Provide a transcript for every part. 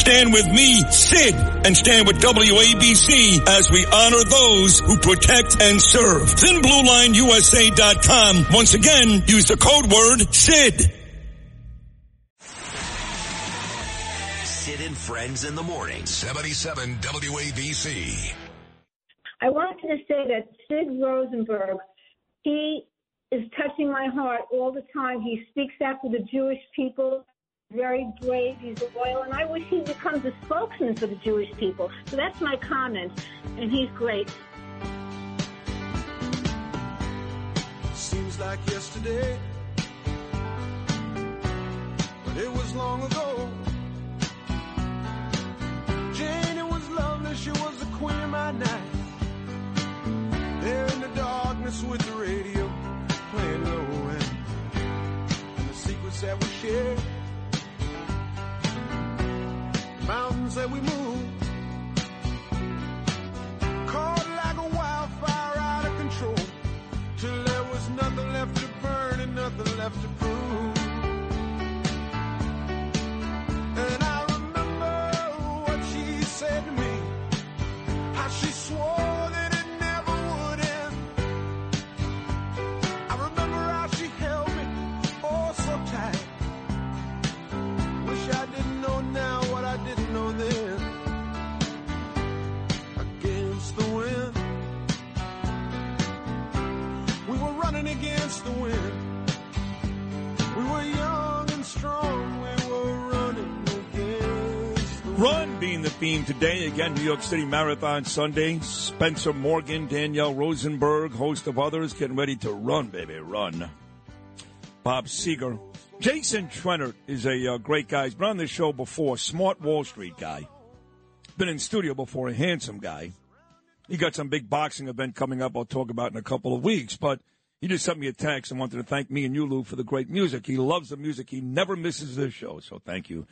Stand with me, Sid, and stand with WABC as we honor those who protect and serve. ThinBlueLineUSA.com. Once again, use the code word SID. Sid and Friends in the Morning. 77 WABC. I wanted to say that Sid Rosenberg, he is touching my heart all the time. He speaks out for the Jewish people very brave, he's loyal, and I wish he becomes a spokesman for the Jewish people. So that's my comment, and he's great. Seems like yesterday, but it was long ago. Jane, theme today. Again, New York City Marathon Sunday. Spencer Morgan, Danielle Rosenberg, host of others, getting ready to run, baby, run. Bob Seger. Jason Trennert is a uh, great guy. He's been on this show before. Smart Wall Street guy. Been in studio before. A handsome guy. He got some big boxing event coming up. I'll talk about in a couple of weeks. But he just sent me a text and wanted to thank me and you, Lou, for the great music. He loves the music. He never misses this show. So thank you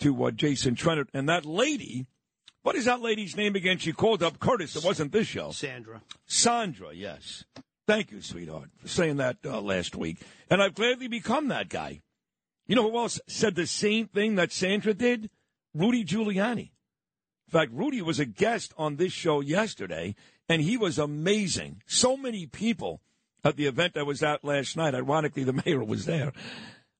to uh, Jason Trennert and that lady. What is that lady's name again? She called up Curtis. It wasn't this show. Sandra. Sandra, yes. Thank you, sweetheart, for saying that uh, last week. And I've gladly become that guy. You know who else said the same thing that Sandra did? Rudy Giuliani. In fact, Rudy was a guest on this show yesterday, and he was amazing. So many people at the event I was at last night. Ironically, the mayor was there.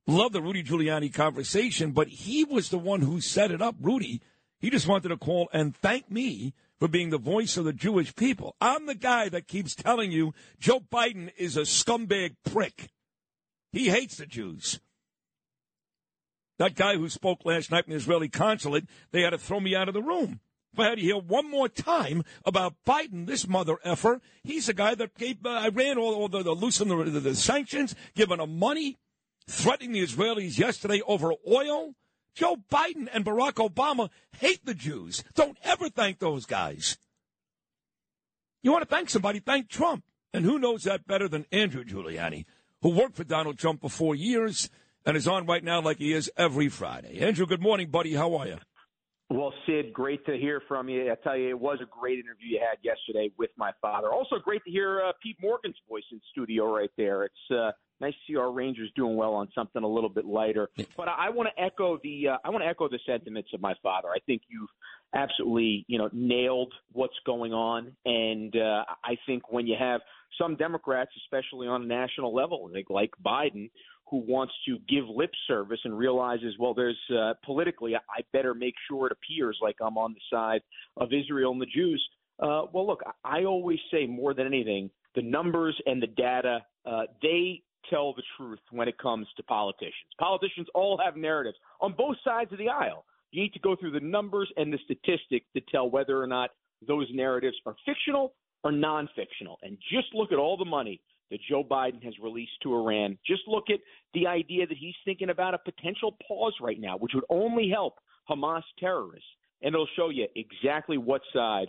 Love the Rudy Giuliani conversation, but he was the one who set it up. Rudy, he just wanted to call and thank me for being the voice of the Jewish people. I'm the guy that keeps telling you Joe Biden is a scumbag prick. He hates the Jews. That guy who spoke last night in the Israeli consulate, they had to throw me out of the room. If I had to hear one more time about Biden, this mother effer, he's the guy that gave uh, Iran all, all the, the loosen the, the, the sanctions, giving them money, threatening the Israelis yesterday over oil. Joe Biden and Barack Obama hate the Jews. Don't ever thank those guys. You want to thank somebody, thank Trump. And who knows that better than Andrew Giuliani, who worked for Donald Trump for four years and is on right now like he is every Friday. Andrew, good morning, buddy. How are you? Well, Sid, great to hear from you. I tell you, it was a great interview you had yesterday with my father. Also, great to hear uh, Pete Morgan's voice in studio right there. It's uh, nice to see our Rangers doing well on something a little bit lighter. But I, I want to echo the uh, I want to echo the sentiments of my father. I think you've absolutely you know nailed what's going on, and uh, I think when you have some Democrats, especially on a national level, like like Biden, who wants to give lip service and realizes, well, there's uh, politically, I better make sure it appears like I'm on the side of Israel and the Jews. Uh, well, look, I always say more than anything, the numbers and the data, uh, they tell the truth when it comes to politicians. Politicians all have narratives on both sides of the aisle. You need to go through the numbers and the statistics to tell whether or not those narratives are fictional or non fictional. And just look at all the money that Joe Biden has released to Iran. Just look at the idea that he's thinking about a potential pause right now, which would only help Hamas terrorists, and it'll show you exactly what side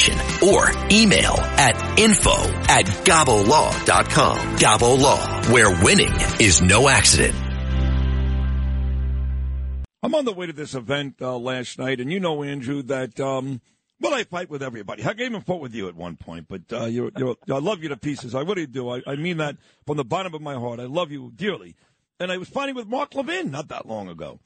or email at info at gabolaw.com. Gabo Law, where winning is no accident. I'm on the way to this event uh, last night, and you know, Andrew, that um, well, I fight with everybody. I even fought with you at one point, but uh, you're, you're, I love you to pieces. I really do. I, I mean that from the bottom of my heart. I love you dearly. And I was fighting with Mark Levin not that long ago.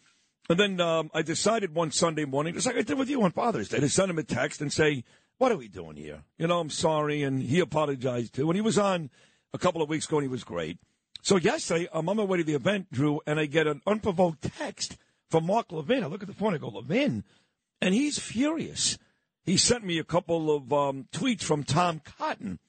And then um, I decided one Sunday morning, just like I did with you on Father's Day, to send him a text and say, what are we doing here? You know, I'm sorry. And he apologized too. And he was on a couple of weeks ago and he was great. So yesterday, I'm on my way to the event, Drew, and I get an unprovoked text from Mark Levin. I look at the phone, I go, Levin. And he's furious. He sent me a couple of um, tweets from Tom Cotton.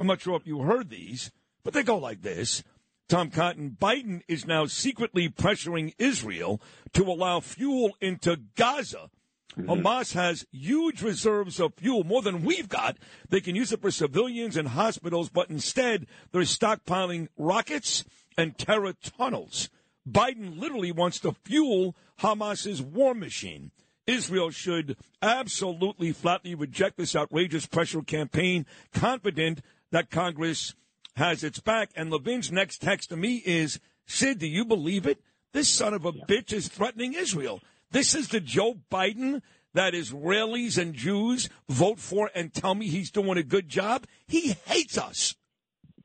I'm not sure if you heard these, but they go like this. Tom Cotton, Biden is now secretly pressuring Israel to allow fuel into Gaza Mm-hmm. Hamas has huge reserves of fuel, more than we've got. They can use it for civilians and hospitals, but instead they're stockpiling rockets and terror tunnels. Biden literally wants to fuel Hamas's war machine. Israel should absolutely flatly reject this outrageous pressure campaign, confident that Congress has its back. And Levin's next text to me is, Sid, do you believe it? This son of a bitch is threatening Israel. This is the Joe Biden that Israelis and Jews vote for and tell me he's doing a good job. He hates us.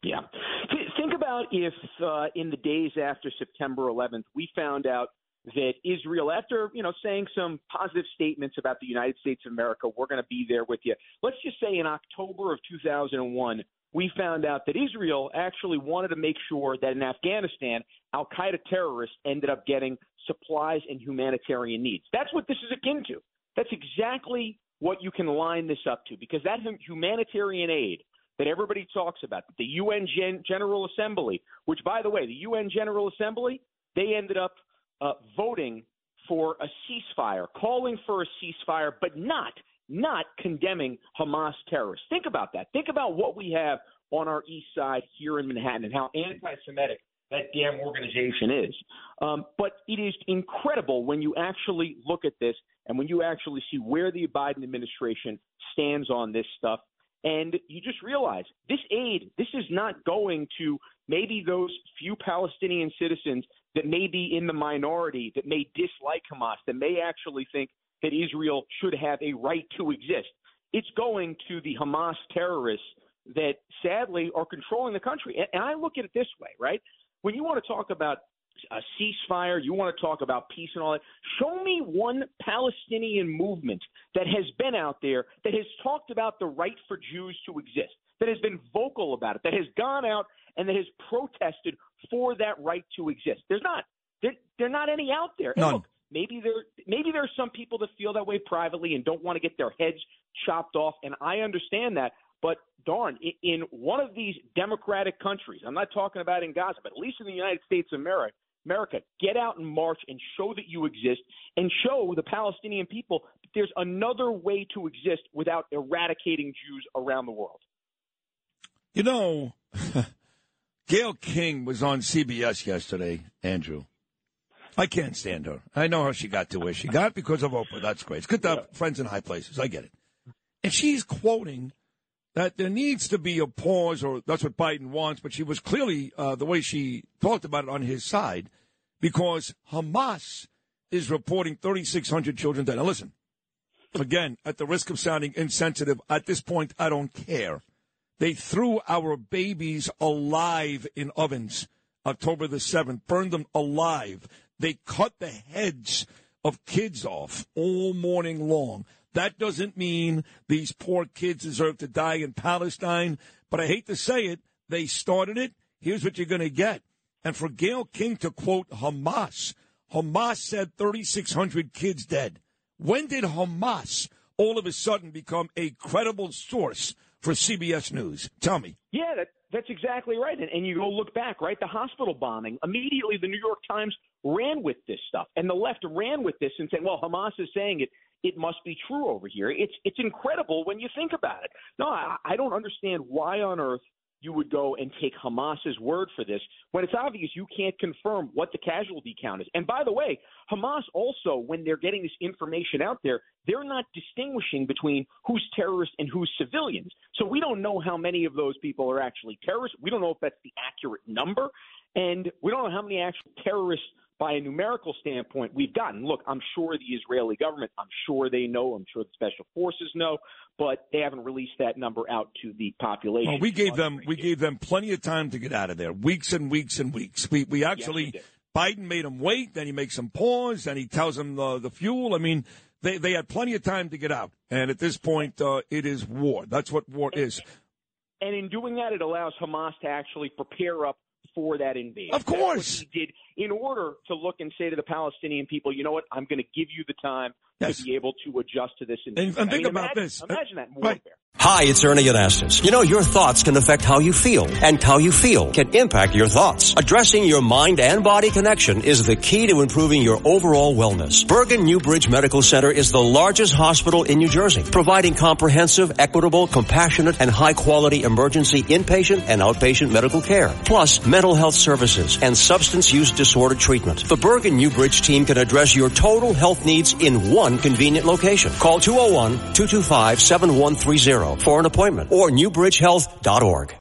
Yeah. Think about if uh, in the days after September 11th, we found out that Israel, after you know saying some positive statements about the United States of America, we're going to be there with you. Let's just say in October of 2001, we found out that Israel actually wanted to make sure that in Afghanistan, Al Qaeda terrorists ended up getting supplies and humanitarian needs. That's what this is akin to. That's exactly what you can line this up to because that humanitarian aid that everybody talks about, the UN Gen- General Assembly, which, by the way, the UN General Assembly, they ended up uh, voting for a ceasefire, calling for a ceasefire, but not not condemning Hamas terrorists. Think about that. Think about what we have on our east side here in Manhattan and how anti-Semitic that damn organization is. Um, but it is incredible when you actually look at this and when you actually see where the Biden administration stands on this stuff. And you just realize this aid, this is not going to maybe those few Palestinian citizens that may be in the minority, that may dislike Hamas, that may actually think that Israel should have a right to exist. It's going to the Hamas terrorists that sadly are controlling the country. And I look at it this way, right? when you want to talk about a ceasefire, you want to talk about peace and all that. Show me one Palestinian movement that has been out there that has talked about the right for Jews to exist, that has been vocal about it, that has gone out and that has protested for that right to exist. There's not. There, there are not any out there. None. Look, maybe there maybe there are some people that feel that way privately and don't want to get their heads chopped off, and I understand that. But darn, in one of these democratic countries, I'm not talking about in Gaza, but at least in the United States of America, America, get out and march and show that you exist and show the Palestinian people that there's another way to exist without eradicating Jews around the world. You know, Gayle King was on CBS yesterday, Andrew. I can't stand her. I know how she got to where she got because of Oprah. That's great. It's good to have friends in high places. I get it. And she's quoting that there needs to be a pause, or that's what Biden wants, but she was clearly, uh, the way she talked about it, on his side, because Hamas is reporting 3,600 children dead. Now, listen, again, at the risk of sounding insensitive, at this point, I don't care. They threw our babies alive in ovens October the 7th, burned them alive. They cut the heads of kids off all morning long. That doesn't mean these poor kids deserve to die in Palestine, but I hate to say it, they started it. Here's what you're going to get. And for Gayle King to quote Hamas, Hamas said 3,600 kids dead. When did Hamas all of a sudden become a credible source for CBS News? Tell me. Yeah, that, that's exactly right. And, and you go look back, right? The hospital bombing. Immediately, the New York Times ran with this stuff, and the left ran with this and saying, "Well, Hamas is saying it. It must be true over here." It's it's incredible when you think about it. No, I, I don't understand why on earth you would go and take Hamas's word for this when it's obvious you can't confirm what the casualty count is. And by the way, Hamas also, when they're getting this information out there, they're not distinguishing between who's terrorists and who's civilians. So we don't know how many of those people are actually terrorists. We don't know if that's the accurate number. And we don't know how many actual terrorists by a numerical standpoint we've gotten. Look, I'm sure the Israeli government, I'm sure they know, I'm sure the special forces know, but they haven't released that number out to the population. Oh, we gave them we gave them plenty of time to get out of there, weeks and weeks and weeks. We we actually yes, Biden made them wait, then he makes them pause, then he tells them the, the fuel. I mean, they they had plenty of time to get out, and at this point, uh, it is war. That's what war is. And in doing that, it allows Hamas to actually prepare up for that invasion. Of course, he did in order to look and say to the Palestinian people, you know what, I'm going to give you the time yes. to be able to adjust to this. And, and think I mean, about imagine, this. Imagine that in warfare. Right. Hi, it's Ernie Anastos. You know, your thoughts can affect how you feel, and how you feel can impact your thoughts. Addressing your mind and body connection is the key to improving your overall wellness. Bergen Newbridge Medical Center is the largest hospital in New Jersey, providing comprehensive, equitable, compassionate, and high quality emergency inpatient and outpatient medical care, plus mental health services and substance use disorder treatment. The Bergen Newbridge team can address your total health needs in one convenient location. Call 201-225-7130 for an appointment or newbridgehealth.org.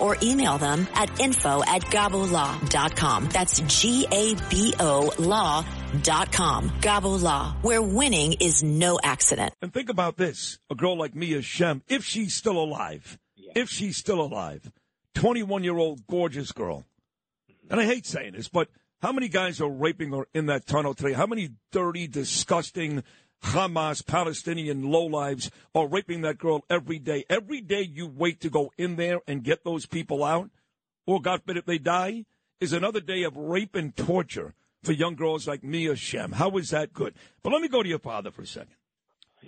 or email them at info at gabolaw.com. That's G-A-B-O law.com. Gabo Law, where winning is no accident. And think about this. A girl like Mia Shem, if she's still alive, Yeah. if she's still alive, 21 year old gorgeous girl. And I hate saying this, but how many guys are raping her in that tunnel today? How many dirty, disgusting Hamas Palestinian lowlives are raping that girl every day? Every day you wait to go in there and get those people out, or God forbid if they die, is another day of rape and torture for young girls like Mia Shem. How is that good? But let me go to your father for a second.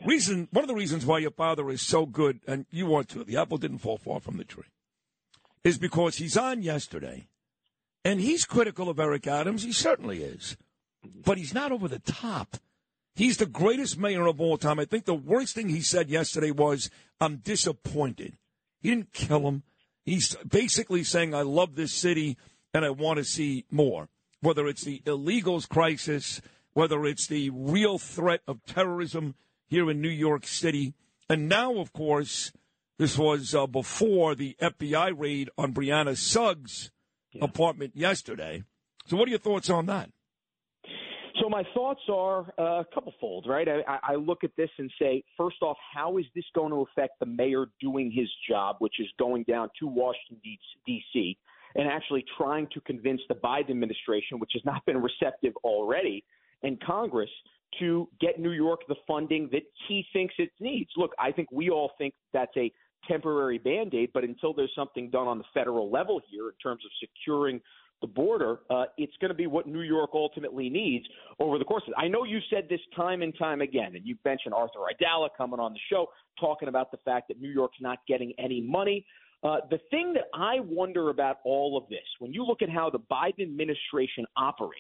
Reason one of the reasons why your father is so good, and you are too, the apple didn't fall far from the tree, is because he's on yesterday, and he's critical of Eric Adams. He certainly is, mm-hmm. but he's not over the top. He's the greatest mayor of all time. I think the worst thing he said yesterday was, "I'm disappointed." He didn't kill him. He's basically saying, "I love this city and I want to see more." Whether it's the illegals crisis, whether it's the real threat of terrorism here in New York City, and now, of course, this was uh, before the FBI raid on Brianna Suggs' apartment yesterday. So, what are your thoughts on that? My thoughts are uh, a couple fold, right? I, I- I look at this and say, first off, how is this going to affect the mayor doing his job, which is going down to Washington D.C. and actually trying to convince the Biden administration, which has not been receptive already, and Congress to get New York the funding that he thinks it needs. Look, I think we all think that's a temporary band aid, but until there's something done on the federal level here in terms of securing the border, uh, it's going to be what New York ultimately needs over the course of. I know you said this time and time again, and you mentioned Arthur Aidala coming on the show talking about the fact that New York's not getting any money. Uh, the thing that I wonder about all of this, when you look at how the Biden administration operates,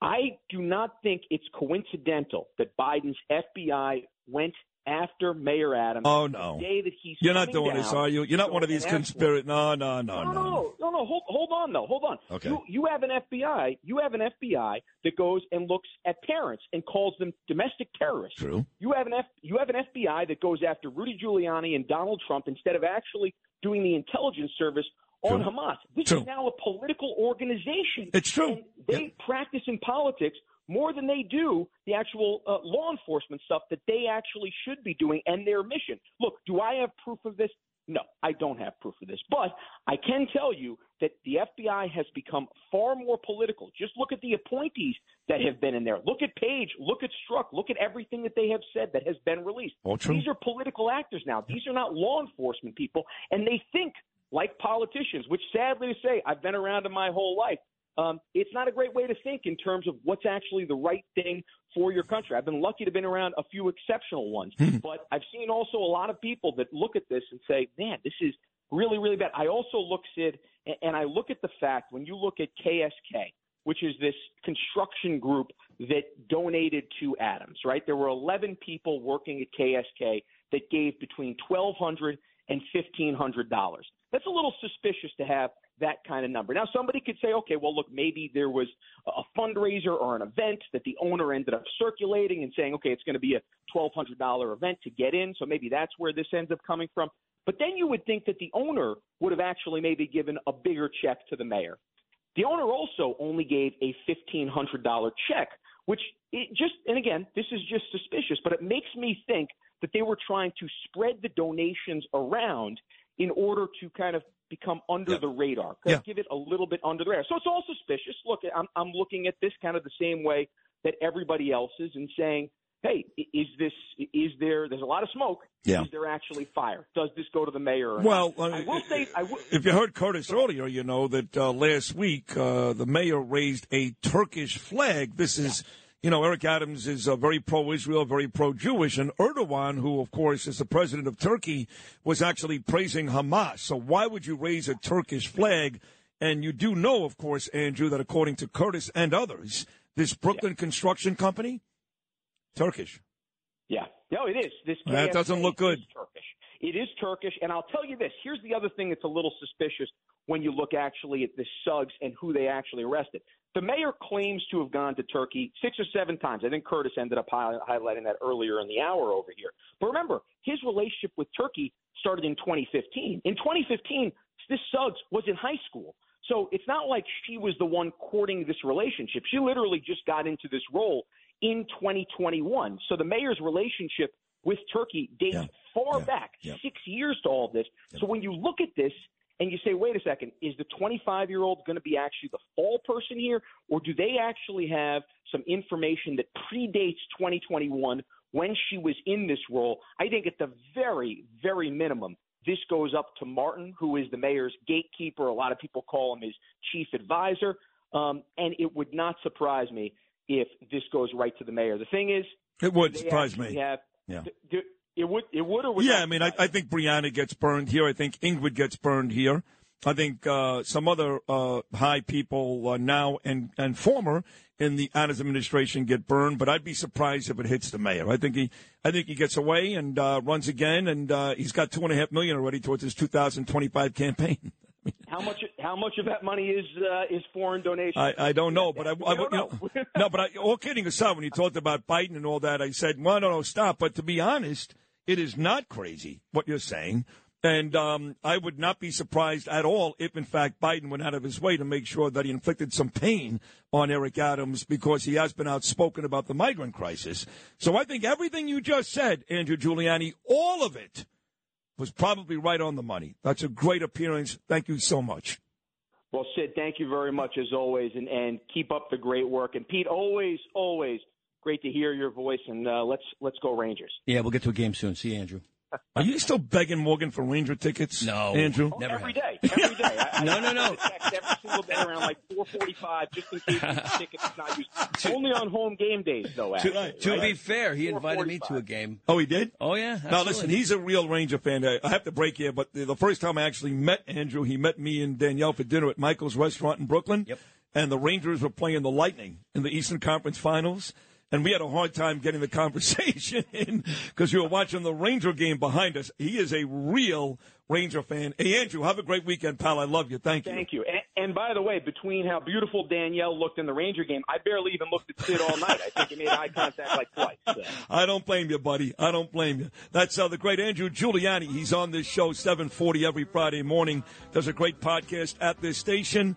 I do not think it's coincidental that Biden's FBI went after Mayor Adams Oh no, the day that he's you're not doing this, are you? You're not one of these conspiracy. No, no, no, no, no. no, no, no. Hold, hold on, though. Hold on. Okay. You, you have an FBI. You have an FBI that goes and looks at parents and calls them domestic terrorists. True. You have an F, you have an FBI that goes after Rudy Giuliani and Donald Trump instead of actually doing the intelligence service on True. Hamas. This True. is now a political organization. It's true. And they practice in politics more than they do the actual uh, law enforcement stuff that they actually should be doing and their mission. Look, do I have proof of this? No, I don't have proof of this. But I can tell you that the FBI has become far more political. Just look at the appointees that have been in there. Look at Page. Look at Strzok. Look at everything that they have said that has been released. These are political actors now. These are not law enforcement people. And they think like politicians, which sadly to say, I've been around in my whole life. Um, it's not a great way to think in terms of what's actually the right thing for your country. I've been lucky to have been around a few exceptional ones, but I've seen also a lot of people that look at this and say, man, this is really, really bad. I also look, Sid, and- and I look at the fact when you look at KSK, which is this construction group that donated to Adams, right? There were 11 people working at KSK that gave between $1,200 and $1,500. That's a little suspicious to have that kind of number. Now, somebody could say, okay, well, look, maybe there was a fundraiser or an event that the owner ended up circulating and saying, okay, it's going to be a $1,200 event to get in. So maybe that's where this ends up coming from. But then you would think that the owner would have actually maybe given a bigger check to the mayor. The owner also only gave a $1,500 check, which it just, and again, this is just suspicious, but it makes me think that they were trying to spread the donations around in order to kind of become under Yeah. the radar, Yeah. give it a little bit under the radar. So it's all suspicious. Look, I'm, I'm looking at this kind of the same way that everybody else is and saying, hey, is this, is there, there's a lot of smoke. Yeah. Is there actually fire? Does this go to the mayor? Or Well, uh, I will say, I If you heard Curtis earlier, you know that uh, last week uh, the mayor raised a Turkish flag. This is, you know, Eric Adams is uh, very pro-Israel, very pro-Jewish, and Erdogan, who of course is the president of Turkey, was actually praising Hamas. So why would you raise a Turkish flag? And you do know, of course, Andrew, that according to Curtis and others, this Brooklyn construction company, Turkish. Yeah. No, it is. This That doesn't look good. Turkish. It is Turkish, and I'll tell you this. Here's the other thing that's a little suspicious when you look actually at the Suggs and who they actually arrested. The mayor claims to have gone to Turkey six or seven times. I think Curtis ended up hi- highlighting that earlier in the hour over here. But remember, his relationship with Turkey started in 2015. In 2015, this Suggs was in high school. So it's not like she was the one courting this relationship. She literally just got into this role in 2021. So the mayor's relationship with Turkey dates Yeah. far Yeah. back, Yeah. six years to all of this. So when you look at this and you say, wait a second, is the 25 year old going to be actually the fall person here, or do they actually have some information that predates 2021 when she was in this role? I think at the very, very minimum, this goes up to Martin, who is the mayor's gatekeeper. A lot of people call him his chief advisor. Um, and it would not surprise me if this goes right to the mayor. The thing is, It would surprise me. Have, Yeah. d- d- it would, it would, or would Yeah, I mean, I, I think Brianna gets burned here. I think Ingrid gets burned here. I think uh, some other uh, high people uh, now and, and former in the Adams administration get burned, but I'd be surprised if it hits the mayor. I think he, I think he gets away and uh, runs again, and uh, he's got two and a half million already towards his 2025 campaign. How much? How much of that money is uh, is foreign donations? I, I don't know, but I, I you know. no, but I, all kidding aside, when you talked about Biden and all that, I said, well, no, no, stop. But to be honest, it is not crazy what you're saying. And um, I would not be surprised at all if, in fact, Biden went out of his way to make sure that he inflicted some pain on Eric Adams because he has been outspoken about the migrant crisis. So I think everything you just said, Andrew Giuliani, all of it was probably right on the money. That's a great appearance. Thank you so much. Well, Sid, thank you very much as always, and, and keep up the great work. And Pete, always, always great to hear your voice. And uh, let's let's go Rangers. Yeah, we'll get to a game soon. See you, Andrew. Are you still begging Morgan for Ranger tickets? No. Andrew. Never every have. day, every day. I, I- No, no, I no. get text every single day around like 4:45, just in case the ticket's not used. Only on home game days, though. Actually, To right? be fair, he invited me to a game. Oh, he did. Oh yeah. Now listen, he's a real Ranger fan. I I have to break here, but the, the first time I actually met Andrew, he met me and Danielle for dinner at Michael's restaurant in Brooklyn. Yep. And the Rangers were playing the Lightning in the Eastern Conference Finals. And we had a hard time getting the conversation in because you were watching the Ranger game behind us. He is a real Ranger fan. Hey, Andrew, have a great weekend, pal. I love you. Thank you. Thank you. And, and by the way, between how beautiful Danielle looked in the Ranger game, I barely even looked at Sid all night. I think he made eye contact like twice. So. I don't blame you, buddy. I don't blame you. That's uh, the great Andrew Giuliani. He's on this show 740 every Friday morning. Does a great podcast at this station.